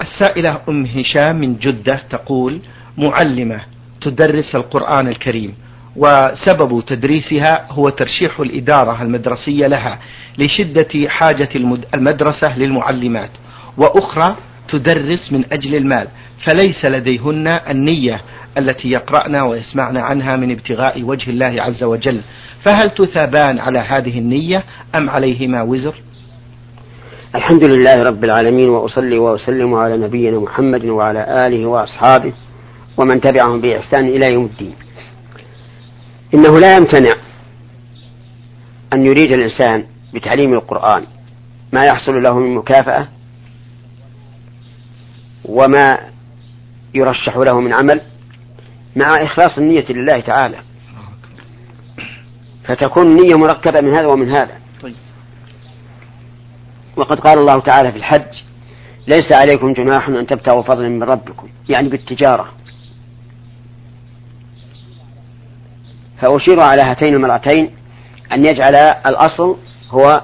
السائلة أم هشام من جدة تقول معلمة تدرس القرآن الكريم وسبب تدريسها هو ترشيح الإدارة المدرسية لها لشدة حاجة المدرسة للمعلمات وأخرى تدرس من أجل المال فليس لديهن النية التي يقرأن ويسمعن عنها من ابتغاء وجه الله عز وجل فهل تثابان على هذه النية أم عليهما وزر؟ الحمد لله رب العالمين وأصلي وأسلم على نبينا محمد وعلى آله وأصحابه ومن تبعهم بإحسان إلى يوم الدين إنه لا يمتنع أن يريد الإنسان بتعليم القرآن ما يحصل له من مكافأة وما يرشح له من عمل مع إخلاص النية لله تعالى فتكون النية مركبة من هذا ومن هذا. وقد قال الله تعالى في الحج ليس عليكم جناح أن تبتغوا فضلا من ربكم يعني بالتجارة. فأشير على هاتين المرأتين أن يجعل الأصل هو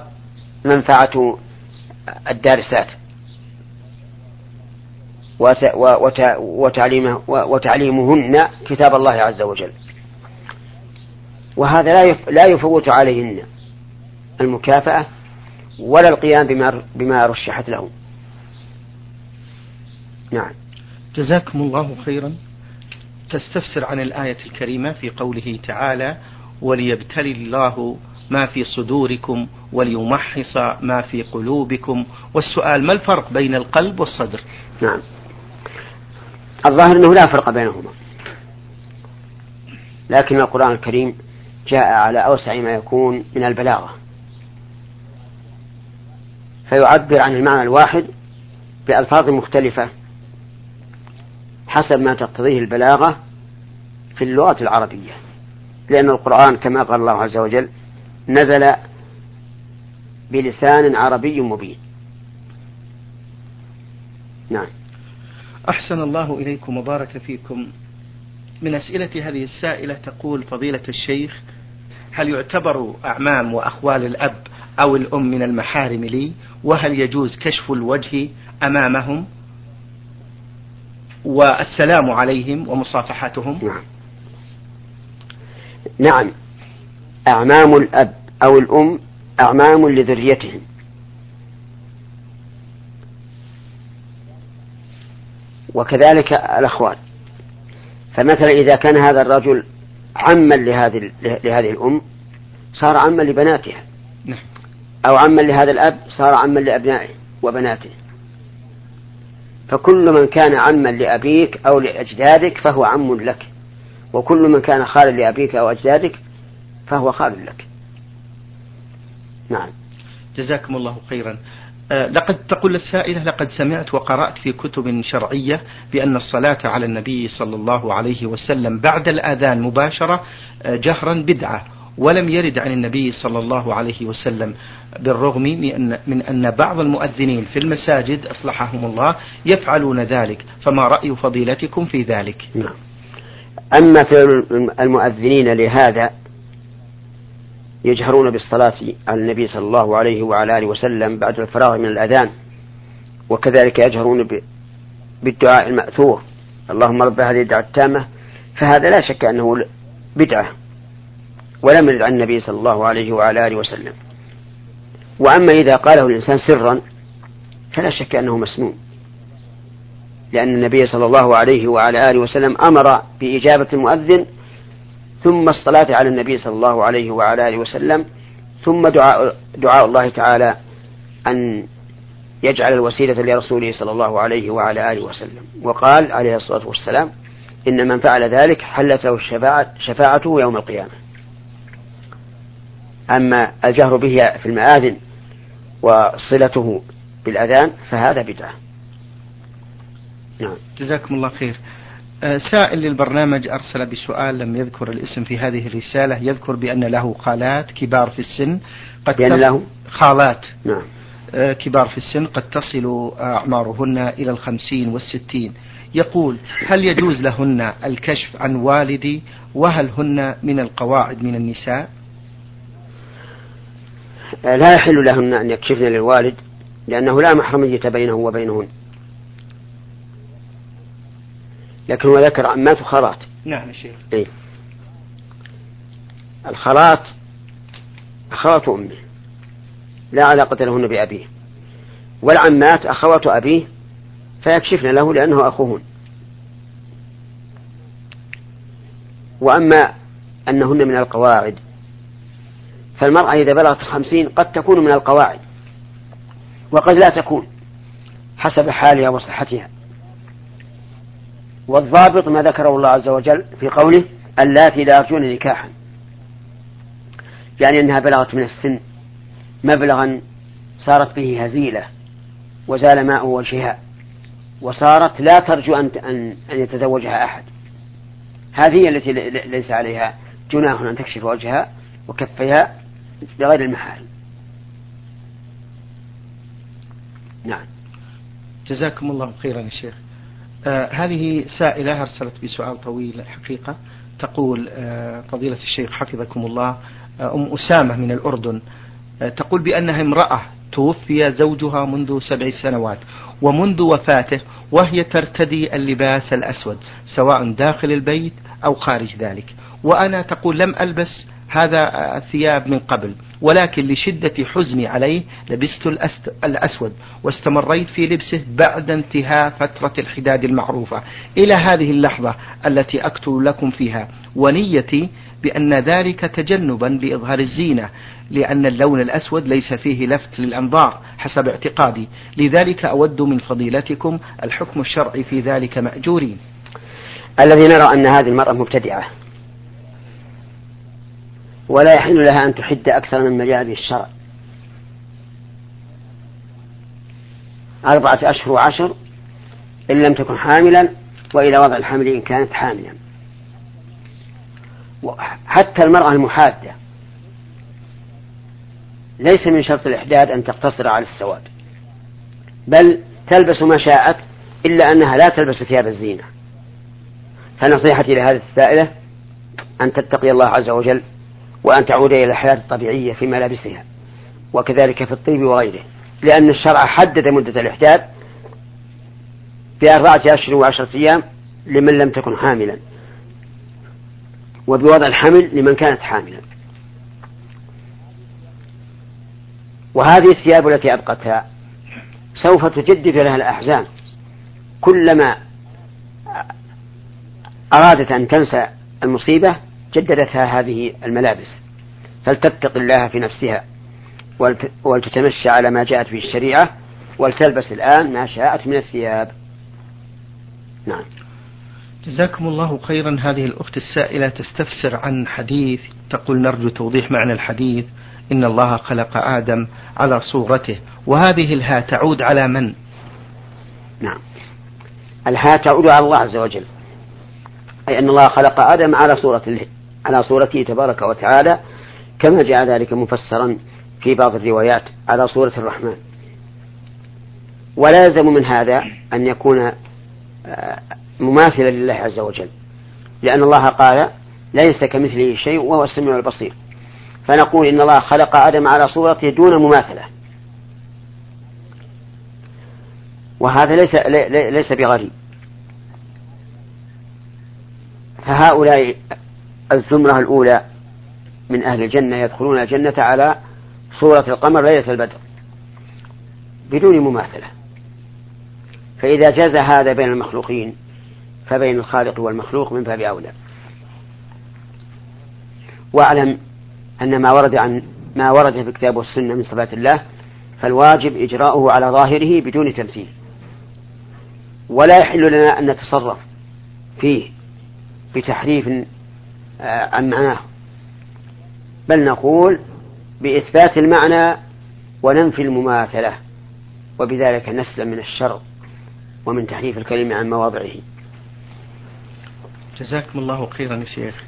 منفعة الدارسات وتعليمه وتعليمهن كتاب الله عز وجل. وهذا لا لا يفوت عليهن المكافأة ولا القيام بما بما رشحت له. نعم. جزاكم الله خيرا. تستفسر عن الآية الكريمة في قوله تعالى وليبتلي الله ما في صدوركم وليمحص ما في قلوبكم. والسؤال ما الفرق بين القلب والصدر؟ نعم. الظاهر أنه لا فرق بينهما. لكن القرآن الكريم جاء على أوسع ما يكون من البلاغة. فيعبر عن المعنى الواحد بألفاظ مختلفة حسب ما تقتضيه البلاغة في اللغة العربية. لأن القرآن كما قال الله عز وجل نزل بلسان عربي مبين. نعم. أحسن الله إليكم وبارك فيكم. من أسئلة هذه السائلة تقول فضيلة الشيخ هل يعتبر أعمام وأخوال الأب أو الأم من المحارم لي وهل يجوز كشف الوجه أمامهم؟ والسلام عليهم ومصافحتهم نعم. نعم. أعمام الأب أو الأم أعمام لذريتهم. وكذلك الأخوان. فمثلا إذا كان هذا الرجل عما لهذه لهذه الأم صار عما لبناتها. أو عما لهذا الأب صار عما لأبنائه وبناته. فكل من كان عما لأبيك أو لأجدادك فهو عم لك. وكل من كان خالا لأبيك أو أجدادك فهو خال لك. نعم. جزاكم الله خيرا. آه، لقد تقول السائلة لقد سمعت وقرأت في كتب شرعية بأن الصلاة على النبي صلى الله عليه وسلم بعد الآذان مباشرة آه، جهرا بدعة. ولم يرد عن النبي صلى الله عليه وسلم بالرغم من أن بعض المؤذنين في المساجد أصلحهم الله يفعلون ذلك. فما رأي فضيلتكم في ذلك؟ نعم. أما في المؤذنين لهذا يجهرون بالصلاة على النبي صلى الله عليه وعلى آله وسلم بعد الفراغ من الأذان وكذلك يجهرون بالدعاء المأثور. اللهم رب هذه الدعوة التامة فهذا لا شك أنه بدعة. ولم يرد عن النبي صلى الله عليه وعلى آله وسلم. وأما إذا قاله الإنسان سرا فلا شك أنه مسنون. لأن النبي صلى الله عليه وعلى آله وسلم أمر بإجابة المؤذن ثم الصلاة على النبي صلى الله عليه وعلى آله وسلم ثم دعاء, دعاء الله تعالى أن يجعل الوسيلة لرسوله صلى الله عليه وعلى آله وسلم. وقال عليه الصلاة والسلام إن من فعل ذلك حلت له شفاعته يوم القيامة. أما الجهر به في المآذن وصلته بالأذان فهذا بدعة. نعم. جزاكم الله خير. آه، سائل للبرنامج أرسل بسؤال لم يذكر الاسم في هذه الرسالة. يذكر بأن له خالات كبار في السن. قد بأن له؟ خالات. نعم. آه، كبار في السن قد تصل أعمارهن إلى الخمسين والستين. يقول هل يجوز لهن الكشف عن والدي؟ وهل هن من القواعد من النساء؟ لا يحل لهن أن يكشفن للوالد لأنه لا محرمية بينه وبينهن. لكن هو ذكر عمات وخالات. نعم يا شيخ. إيه؟ الخالات أخوات أمه لا علاقة لهن بأبيه. والعمات أخوات أبيه فيكشفن له لأنه أخوهن. وأما أنهن من القواعد فالمرأة إذا بلغت الخمسين قد تكون من القواعد وقد لا تكون حسب حالها وصحتها. والضابط ما ذكره الله عز وجل في قوله اللاتي لا يرجون نكاحا. يعني أنها بلغت من السن مبلغا صارت به هزيلة وزال ماء وجهها وصارت لا ترجو أن أن يتزوجها أحد. هذه التي ليس عليها جناح أن تكشف وجهها وكفيها. بغير المحارم نعم. جزاكم الله خيرا يا شيخ. آه هذه سائلة أرسلت بسؤال طويل الحقيقة تقول آه فضيلة الشيخ حفظكم الله آه أم أسامة من الأردن آه تقول بأنها امرأة توفي زوجها منذ سبع سنوات ومنذ وفاته وهي ترتدي اللباس الأسود سواء داخل البيت أو خارج ذلك. وأنا تقول لم ألبس هذا الثياب من قبل ولكن لشدة حزني عليه لبست الأسود واستمريت في لبسه بعد انتهاء فترة الحداد المعروفة. إلى هذه اللحظة التي أكتب لكم فيها ونيتي بأن ذلك تجنبا لإظهار الزينة لأن اللون الأسود ليس فيه لفت للأنظار حسب اعتقادي. لذلك أود من فضيلتكم الحكم الشرعي في ذلك مأجورين. الذي نرى أن هذه المرأة مبتدعة. ولا يحل لها أن تحد أكثر من مجال الشرع. أربعة أشهر وعشر إن لم تكن حاملا وإلى وضع الحمل إن كانت حاملا. حتى المرأة المحادة ليس من شرط الإحداد أن تقتصر على السواد بل تلبس ما شاءت إلا أنها لا تلبس ثياب الزينة. فنصيحتي لهذه السائلة أن تتقي الله عز وجل وأن تعود إلى الحياة الطبيعية في ملابسها وكذلك في الطيب وغيره لأن الشرع حدد مدة الإحداد بأربعة أشهر وعشرة أيام لمن لم تكن حاملا وبوضع الحمل لمن كانت حاملا. وهذه الثياب التي أبقتها سوف تجدد لها الأحزان. كلما أرادت أن تنسى المصيبة جددتها هذه الملابس. فلتتق الله في نفسها ولتتمشى على ما جاءت به الشريعة ولتلبس الآن ما شاءت من الثياب. نعم. جزاكم الله خيرا. هذه الأخت السائلة تستفسر عن حديث تقول نرجو توضيح معنى الحديث. إن الله خلق آدم على صورته. وهذه الهاء تعود على من؟ نعم. الهاء تعود على الله عز وجل. أي أن الله خلق آدم على صورة على صورته تبارك وتعالى كما جاء ذلك مفسرا في بعض الروايات على صورة الرحمن. ولا يلزم من هذا أن يكون آه، مماثلا لله عز وجل. لأن الله قال ليس كمثله شيء وهو السميع البصير فنقول إن الله خلق آدم على صورته دون مماثلة وهذا ليس ليس بغريب. فهؤلاء الزمرة الأولى من أهل الجنة يدخلون الجنة على صورة القمر ليلة البدر بدون مماثلة. فإذا جاز هذا بين المخلوقين فبين الخالق والمخلوق من باب أولى. واعلم أن ما ورد عن ما ورد في الكتاب والسنة من صفات الله فالواجب إجراؤه على ظاهره بدون تمثيل. ولا يحل لنا أن نتصرف فيه بتحريف عن معناه بل نقول بإثبات المعنى وننفي المماثلة وبذلك نسلم من الشر ومن تحريف الكلمة عن مواضعه. جزاكم الله خيرا يا شيخ.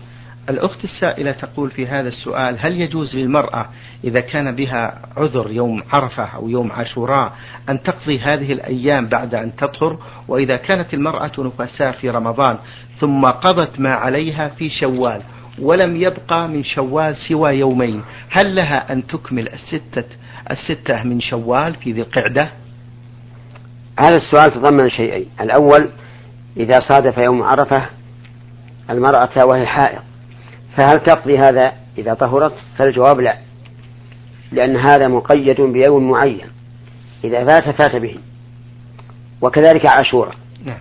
الأخت السائلة تقول في هذا السؤال هل يجوز للمرأة إذا كان بها عذر يوم عرفة أو يوم عاشوراء أن تقضي هذه الأيام بعد أن تطهر؟ وإذا كانت المرأة نفساء في رمضان ثم قضت ما عليها في شوال ولم يبقى من شوال سوى يومين هل لها أن تكمل الستة الستة من شوال في ذي القعدة؟ هذا السؤال تضمن شيئين. الأول إذا صادف يوم عرفة المرأة وهي حائض. فهل تقضي هذا إذا طهرت؟ فالجواب لا. لأن هذا مقيد بيوم معين. إذا فات فات به. وكذلك عاشوراء نعم.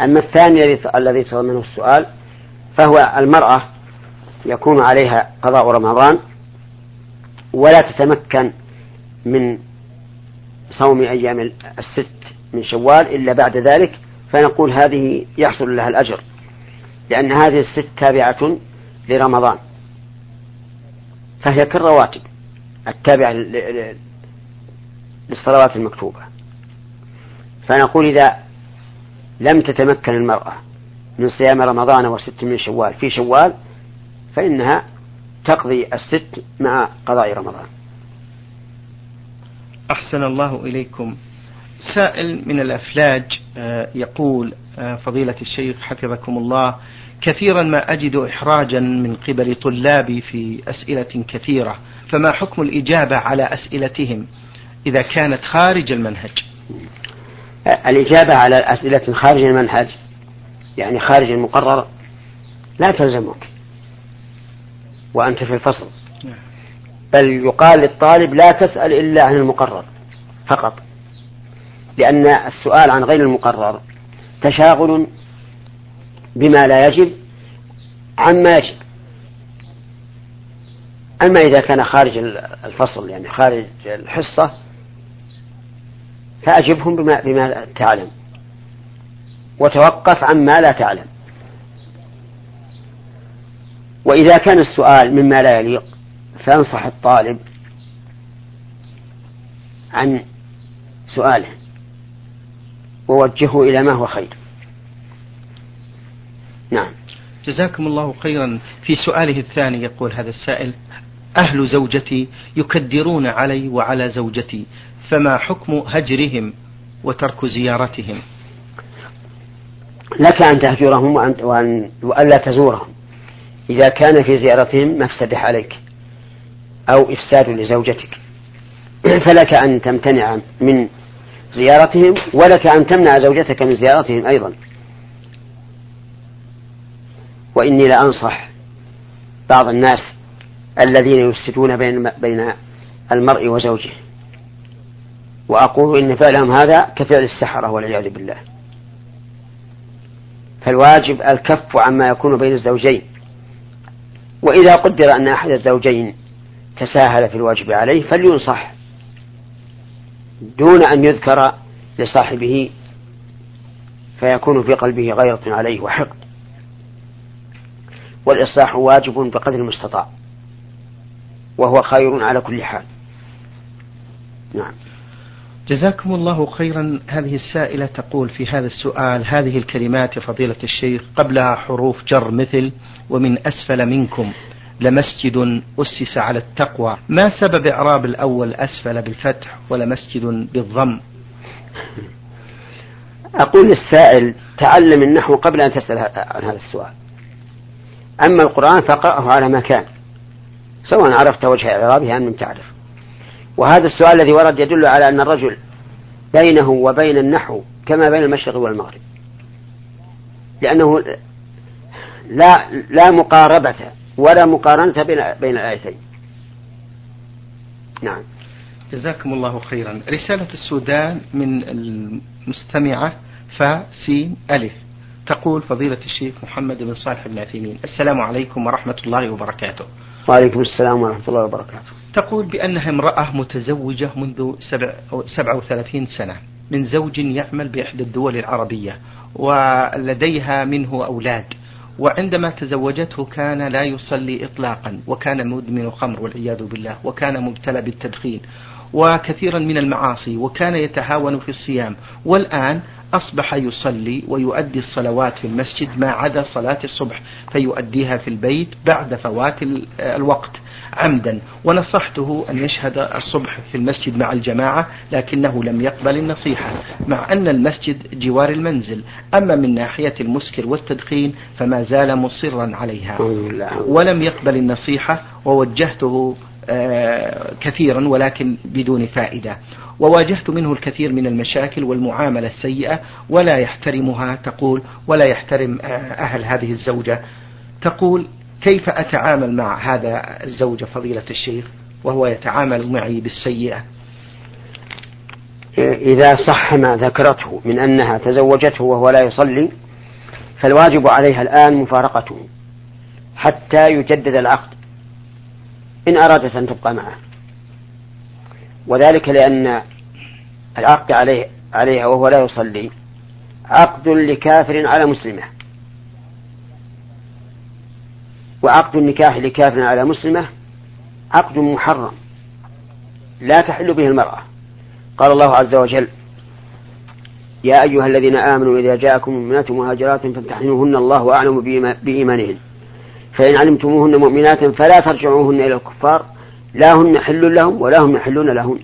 أما الثاني الذي تضمنه السؤال فهو المرأة يكون عليها قضاء رمضان ولا تتمكن من صوم أيام الست من شوال إلا بعد ذلك فنقول هذه يحصل لها الأجر. لأن هذه الست تابعة لرمضان فهي كالرواتب التابعة للصلوات المكتوبة. فنقول إذا لم تتمكن المرأة من صيام رمضان وست من شوال في شوال فإنها تقضي الست مع قضاء رمضان. أحسن الله إليكم. سائل من الأفلاج آه، يقول آه، فضيلة الشيخ حفظكم الله كثيرا ما أجد إحراجا من قبل طلابي في أسئلة كثيرة فما حكم الإجابة على أسئلتهم إذا كانت خارج المنهج الإجابة على أسئلة خارج المنهج يعني خارج المقرر لا تلزمك وأنت في الفصل. بل يقال للطالب لا تسأل إلا عن المقرر فقط لأن السؤال عن غير المقرر تشاغل بما لا يجب عما يجب. أما إذا كان خارج الفصل يعني خارج الحصة فأجبهم بما, بما تعلم. وتوقف عما لا تعلم. وإذا كان السؤال مما لا يليق فانصح الطالب عن سؤاله. ووجهه إلى ما هو خير. نعم. جزاكم الله خيرا. في سؤاله الثاني يقول هذا السائل أهل زوجتي يكدرون علي وعلى زوجتي فما حكم هجرهم وترك زيارتهم؟ لك أن تهجرهم وأن, وأن وألا تزورهم. إذا كان في زيارتهم مفسدة عليك أو إفساد لزوجتك. فلك أن تمتنع من زيارتهم ولك أن تمنع زوجتك من زيارتهم أيضا. وإني لأنصح بعض الناس الذين يفسدون بين بين المرء وزوجه. وأقول إن فعلهم هذا كفعل السحرة والعياذ بالله. فالواجب الكف عما يكون بين الزوجين. وإذا قدر أن أحد الزوجين تساهل في الواجب عليه فلينصح دون أن يذكر لصاحبه فيكون في قلبه غيرة عليه وحقد. والإصلاح واجب بقدر المستطاع. وهو خير على كل حال. نعم. جزاكم الله خيرا. هذه السائلة تقول في هذا السؤال هذه الكلمات يا فضيلة الشيخ قبلها حروف جر مثل ومن أسفل منكم لمسجد أسس على التقوى. ما سبب إعراب الأول أسفل بالفتح ولمسجد بالضم؟ أقول للسائل تعلم النحو قبل أن تسأل عن هذا السؤال. أما القرآن فقرأه على ما كان سواء عرفت وجه إعرابه أم لم تعرف وهذا السؤال الذي ورد يدل على أن الرجل بينه وبين النحو كما بين المشرق والمغرب لأنه لا لا مقاربة ولا مقارنة بين بين الآيتين. نعم. جزاكم الله خيرا. رسالة السودان من المستمعة فا سين ألف تقول فضيلة الشيخ محمد بن صالح بن عثيمين السلام عليكم ورحمة الله وبركاته. وعليكم السلام ورحمة الله وبركاته. تقول بأنها امرأة متزوجة منذ سبع سبعة وثلاثين سنة من زوج يعمل بإحدى الدول العربية ولديها منه أولاد وعندما تزوجته كان لا يصلي إطلاقا وكان مدمن خمر والعياذ بالله وكان مبتلى بالتدخين وكثيرا من المعاصي وكان يتهاون في الصيام والآن أصبح يصلي ويؤدي الصلوات في المسجد ما عدا صلاة الصبح فيؤديها في البيت بعد فوات الوقت عمدا. ونصحته أن يشهد الصبح في المسجد مع الجماعة لكنه لم يقبل النصيحة مع أن المسجد جوار المنزل. أما من ناحية المسكر والتدخين فما زال مصرا عليها. ولم يقبل النصيحة ووجهته آه، كثيرا ولكن بدون فائدة. وواجهت منه الكثير من المشاكل والمعاملة السيئة ولا يحترمها. تقول ولا يحترم أهل هذه الزوجة. تقول كيف أتعامل مع هذا الزوجة فضيلة الشيخ وهو يتعامل معي بالسيئة؟ إذا صح ما ذكرته من أنها تزوجته وهو لا يصلي فالواجب عليها الآن مفارقته حتى يجدد العقد إن أرادت أن تبقى معه. وذلك لأن العقد عليه عليها وهو لا يصلي عقد لكافر على مسلمة. وعقد النكاح لكافر على مسلمة عقد محرم لا تحل به المرأة. قال الله عز وجل يا أيها الذين آمنوا إذا جاءكم مؤمنات مهاجرات فامتحنوهن الله أعلم بإيمانهن. فإن علمتموهن مؤمنات فلا ترجعوهن إلى الكفار لا هن حل لهم ولا هم يحلون لهن.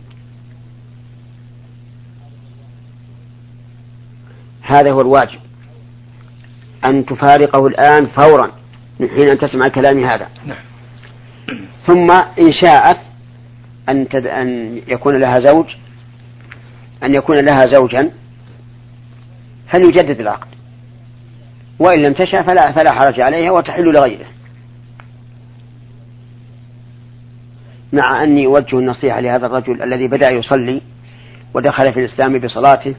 هذا هو الواجب. أن تفارقه الآن فورا من حين أن تسمع كلامي هذا. نعم. ثم إن شاءت أن تد... أن يكون لها زوج أن يكون لها زوجا فليجدد العقد. وإن لم تشأ فلا فلا حرج عليها وتحل لغيره. مع أني أوجه النصيحة لهذا الرجل الذي بدأ يصلي ودخل في الإسلام بصلاته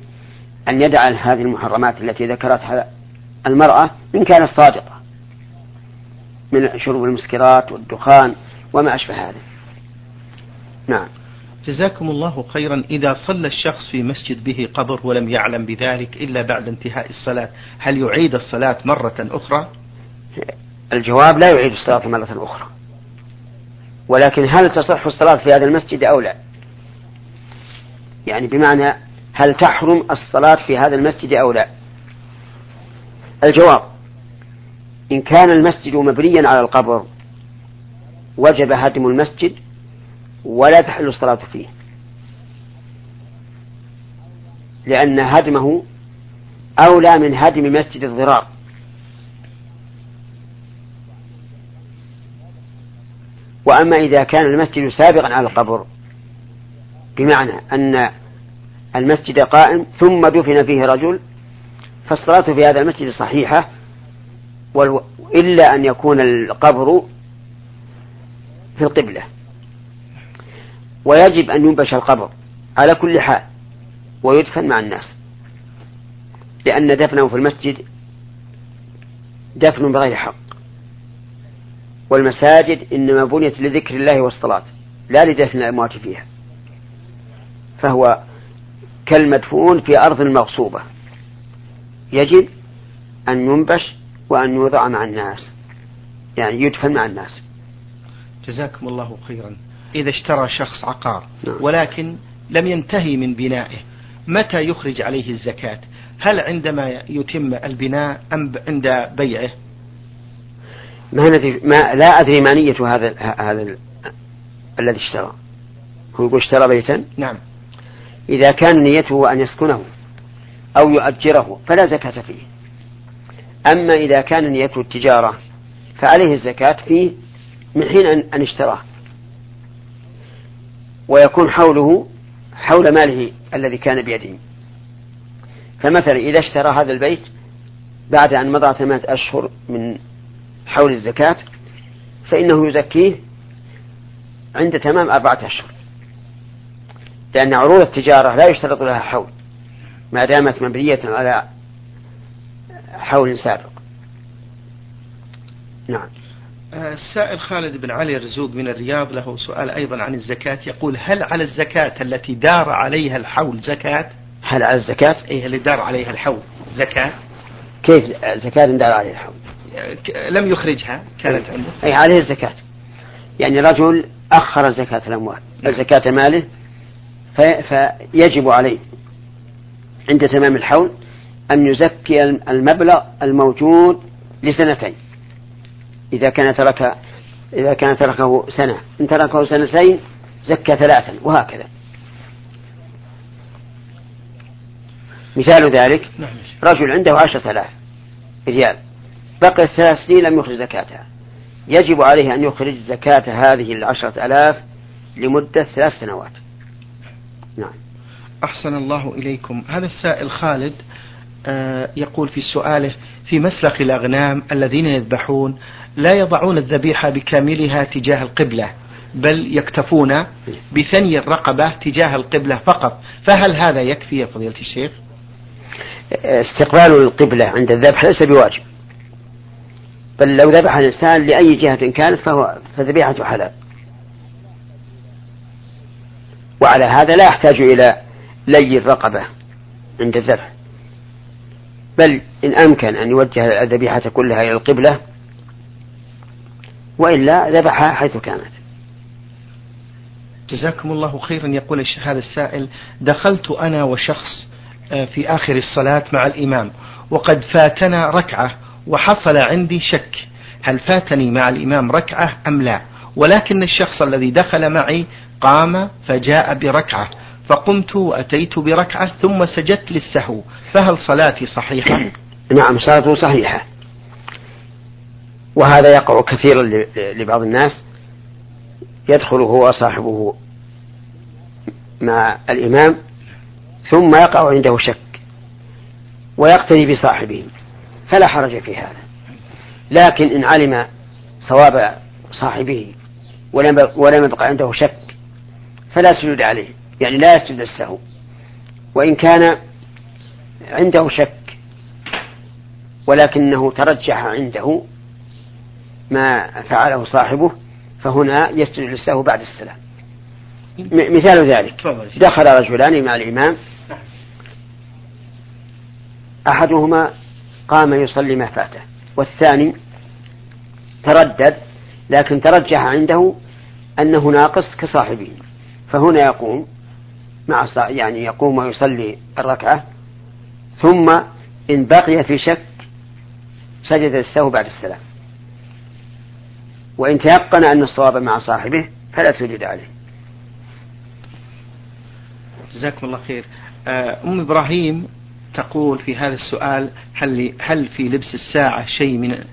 أن يدع هذه المحرمات التي ذكرتها المرأة إن كانت صادقة من شرب المسكرات والدخان وما أشبه هذا. نعم. جزاكم الله خيرا. إذا صلى الشخص في مسجد به قبر ولم يعلم بذلك إلا بعد انتهاء الصلاة هل يعيد الصلاة مرة أخرى؟ الجواب لا يعيد الصلاة مرة أخرى. ولكن هل تصح الصلاة في هذا المسجد أو لا؟ يعني بمعنى هل تحرم الصلاة في هذا المسجد أو لا؟ الجواب إن كان المسجد مبنيا على القبر وجب هدم المسجد ولا تحل الصلاة فيه. لأن هدمه أولى من هدم مسجد الضرار. وأما إذا كان المسجد سابقا على القبر بمعنى أن المسجد قائم ثم دفن فيه رجل فالصلاة في هذا المسجد صحيحة إلا أن يكون القبر في القبلة. ويجب أن ينبش القبر على كل حال ويدفن مع الناس. لأن دفنه في المسجد دفن بغير حق. والمساجد إنما بنيت لذكر الله والصلاة لا لدفن الأموات فيها. فهو كالمدفون في أرض مغصوبة. يجب أن ينبش وأن يوضع مع الناس يعني يدفن مع الناس. جزاكم الله خيرا. إذا اشترى شخص عقار نعم. ولكن لم ينتهي من بنائه متى يخرج عليه الزكاة؟ هل عندما يتم البناء أم عند بيعه؟ ما, ما لا أدري ما نية هذا هذا الذي اشترى. هو يقول اشترى بيتا. نعم. إذا كان نيته أن يسكنه أو يؤجره فلا زكاة فيه. أما إذا كان نيته التجارة فعليه الزكاة فيه من حين أن اشتراه. ويكون حوله حول ماله الذي كان بيده. فمثلا إذا اشترى هذا البيت بعد أن مضى ثمانية أشهر من حول الزكاة فإنه يزكيه عند تمام أربعة أشهر. لأن عروض التجارة لا يشترط لها حول ما دامت مبنية على حول سابق. نعم. السائل خالد بن علي الرزوق من الرياض له سؤال أيضا عن الزكاة. يقول هل على الزكاة التي دار عليها الحول زكاة؟ هل على الزكاة؟ إيه اللي دار عليها الحول زكاة. كيف زكاة دار عليها الحول؟ لم يخرجها كانت عنده. أي عليه الزكاة. يعني رجل أخر زكاة الأموال نعم. زكاة ماله فيجب عليه عند تمام الحول أن يزكي المبلغ الموجود لسنتين. إذا كان ترك إذا كان تركه سنة إن تركه سنتين زكى ثلاثا وهكذا. مثال ذلك نعم. رجل عنده عشرة آلاف ريال. بقي ثلاث سنين لم يخرج زكاتها. يجب عليه أن يخرج زكاة هذه العشرة آلاف لمدة ثلاث سنوات. نعم. أحسن الله إليكم. هذا السائل خالد آه، يقول في سؤاله في مسلخ الأغنام الذين يذبحون لا يضعون الذبيحة بكاملها تجاه القبلة بل يكتفون بثني الرقبة تجاه القبلة فقط. فهل هذا يكفي يا فضيلة الشيخ؟ استقبال القبلة عند الذبح ليس بواجب. بل لو ذبح الإنسان لأي جهة كانت فهو فذبيحة حلال. وعلى هذا لا يحتاج إلى لي الرقبة عند الذبح. بل إن أمكن أن يوجه الذبيحة كلها إلى القبلة وإلا ذبحها حيث كانت. جزاكم الله خيرا يقول هذا السائل دخلت أنا وشخص آه، في آخر الصلاة مع الإمام وقد فاتنا ركعة وحصل عندي شك هل فاتني مع الإمام ركعة أم لا. ولكن الشخص الذي دخل معي قام فجاء بركعة. فقمت وأتيت بركعة ثم سجدت للسهو. فهل صلاتي صحيحة؟ نعم صلاته صحيحة. وهذا يقع كثيرا لبعض الناس. يدخل هو صاحبه مع الإمام ثم يقع عنده شك ويقتدي بصاحبه. فلا حرج في هذا. لكن إن علم صواب صاحبه ولم ولم يبقى عنده شك فلا سجود عليه. يعني لا يسجد السهو وإن كان عنده شك ولكنه ترجح عنده ما فعله صاحبه فهنا يسجد للسهو بعد السلام. مثال ذلك. دخل رجلان مع الإمام. أحدهما قام يصلي ما فاته والثاني تردد لكن ترجح عنده أنه ناقص كصاحبه. فهنا يقوم مع يعني يقوم ويصلي الركعة ثم إن بقي في شك سجد السهو بعد السلام. وإن تيقن أن الصواب مع صاحبه فلا سجد عليه. جزاكم الله خير. آه، أم إبراهيم تقول في هذا السؤال هل هل في لبس الساعة شيء من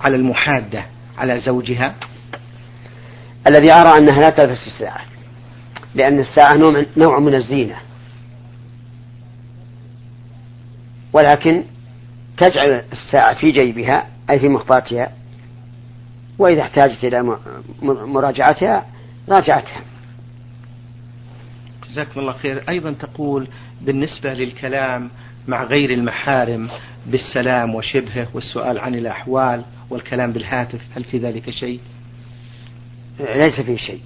على المحادة على زوجها؟ الذي أرى أنها لا تلبس الساعة لأن الساعة نوع, نوع من الزينة ولكن تجعل الساعة في جيبها أي في مخطاتها وإذا احتاجت إلى مراجعتها راجعتها جزاكم الله خير. أيضا تقول بالنسبة للكلام مع غير المحارم بالسلام وشبهه والسؤال عن الأحوال والكلام بالهاتف هل في ذلك شيء؟ ليس فيه شيء.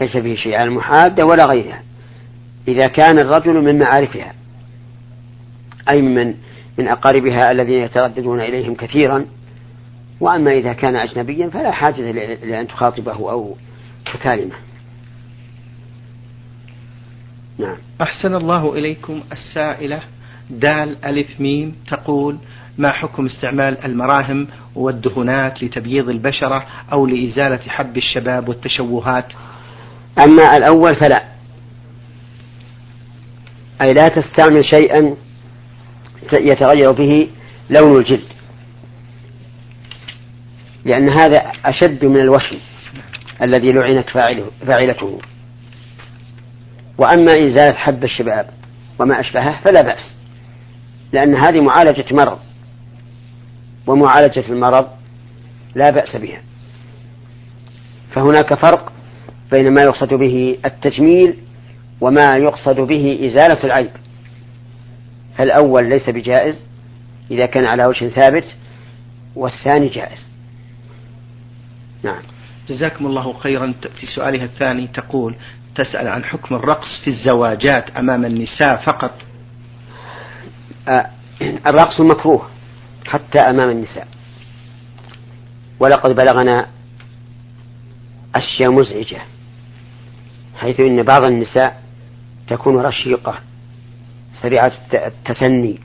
ليس فيه شيء. على المحادة ولا غيرها. إذا كان الرجل من معارفها أي من من أقاربها الذين يترددون إليهم كثيرا وأما إذا كان أجنبيا فلا حاجة لأن تخاطبه أو تكالمه. نعم. أحسن الله إليكم السائلة دال ألف ميم تقول ما حكم استعمال المراهم والدهونات لتبييض البشرة أو لإزالة حب الشباب والتشوهات؟ أما الأول فلا. أي لا تستعمل شيئا يتغير به لون الجلد. لأن هذا أشد من الوشم الذي لعنت فاعله فاعلته. وأما إزالة حب الشباب وما أشبهه فلا بأس لأن هذه معالجة مرض ومعالجة المرض لا بأس بها. فهناك فرق بين ما يقصد به التجميل وما يقصد به إزالة العيب. فالأول ليس بجائز إذا كان على وجه ثابت والثاني جائز. نعم. جزاكم الله خيرا. في سؤالها الثاني تقول تسأل عن حكم الرقص في الزواجات أمام النساء فقط. آه الرقص مكروه حتى أمام النساء. ولقد بلغنا أشياء مزعجة حيث إن بعض النساء تكون رشيقة سريعة التثني.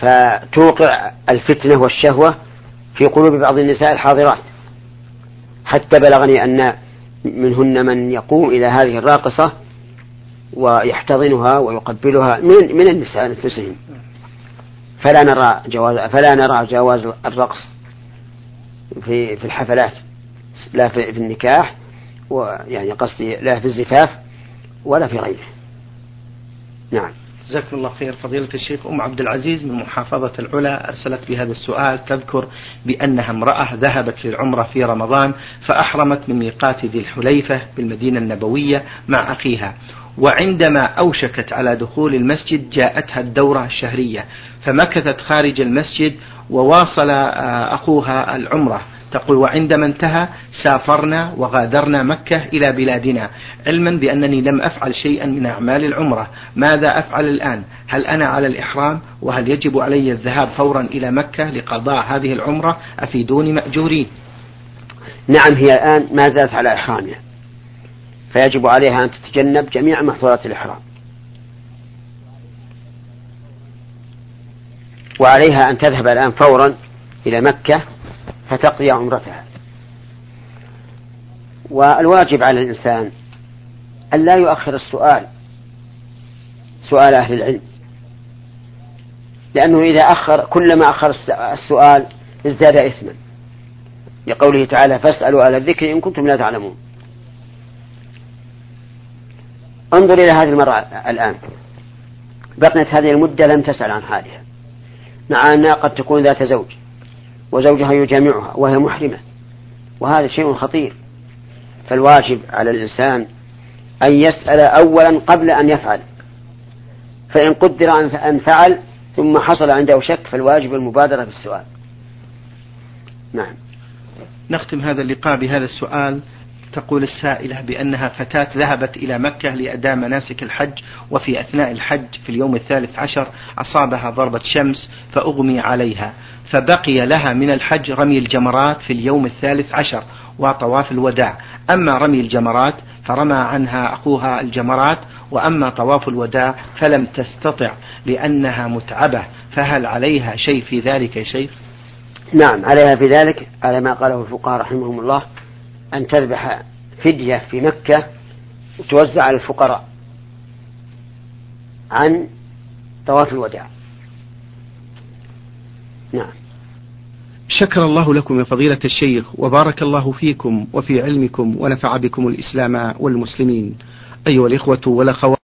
فتوقع الفتنة والشهوة في قلوب بعض النساء الحاضرات. حتى بلغني أن منهن من يقوم إلى هذه الراقصة ويحتضنها ويقبلها من من النساء أنفسهم. فلا نرى جواز فلا نرى جواز الرقص في في الحفلات لا في, في النكاح ويعني قصدي لا في الزفاف ولا في غيره. نعم. جزاكم الله خير. فضيلة الشيخ أم عبد العزيز من محافظة العلا أرسلت بهذا السؤال تذكر بأنها امرأة ذهبت للعمرة في رمضان فأحرمت من ميقات ذي الحليفة بالمدينة النبوية مع أخيها. وعندما أوشكت على دخول المسجد جاءتها الدورة الشهرية فمكثت خارج المسجد وواصل آه، أخوها العمرة. تقول وعندما انتهى سافرنا وغادرنا مكة إلى بلادنا علما بأنني لم أفعل شيئا من أعمال العمرة. ماذا أفعل الآن؟ هل أنا على الإحرام؟ وهل يجب علي الذهاب فورا إلى مكة لقضاء هذه العمرة؟ أفيدوني مأجورين. نعم هي الآن ما زالت على إحرامها فيجب عليها أن تتجنب جميع محظورات الإحرام. وعليها أن تذهب الآن فورا إلى مكة فتقضي عمرتها. والواجب على الإنسان أن لا يؤخر السؤال سؤال أهل العلم. لأنه إذا أخر كلما أخر السؤال ازداد إثما. لقوله تعالى فاسألوا أهل الذكر إن كنتم لا تعلمون. انظر إلى هذه المرأة الآن. بقيت هذه المدة لم تسأل عن حالها مع أنها قد تكون ذات زوج. وزوجها يجامعها وهي محرمة. وهذا شيء خطير. فالواجب على الإنسان أن يسأل أولا قبل أن يفعل. فإن قدر أن فعل ثم حصل عنده شك فالواجب المبادرة بالسؤال. نعم. نختم هذا اللقاء بهذا السؤال. تقول السائلة بأنها فتاة ذهبت إلى مكة لأداء مناسك الحج وفي أثناء الحج في اليوم الثالث عشر أصابها ضربة شمس فأغمي عليها. فبقي لها من الحج رمي الجمرات في اليوم الثالث عشر وطواف الوداع. أما رمي الجمرات فرمى عنها أخوها الجمرات وأما طواف الوداع فلم تستطع لأنها متعبة. فهل عليها شيء في ذلك يا شيخ؟ نعم عليها في ذلك على ما قاله الفقهاء رحمهم الله. أن تذبح فدية في مكة وتوزع على الفقراء عن طواف الوداع. نعم. شكر الله لكم يا فضيلة الشيخ وبارك الله فيكم وفي علمكم ونفع بكم الإسلام والمسلمين. أيها الإخوة والأخوات.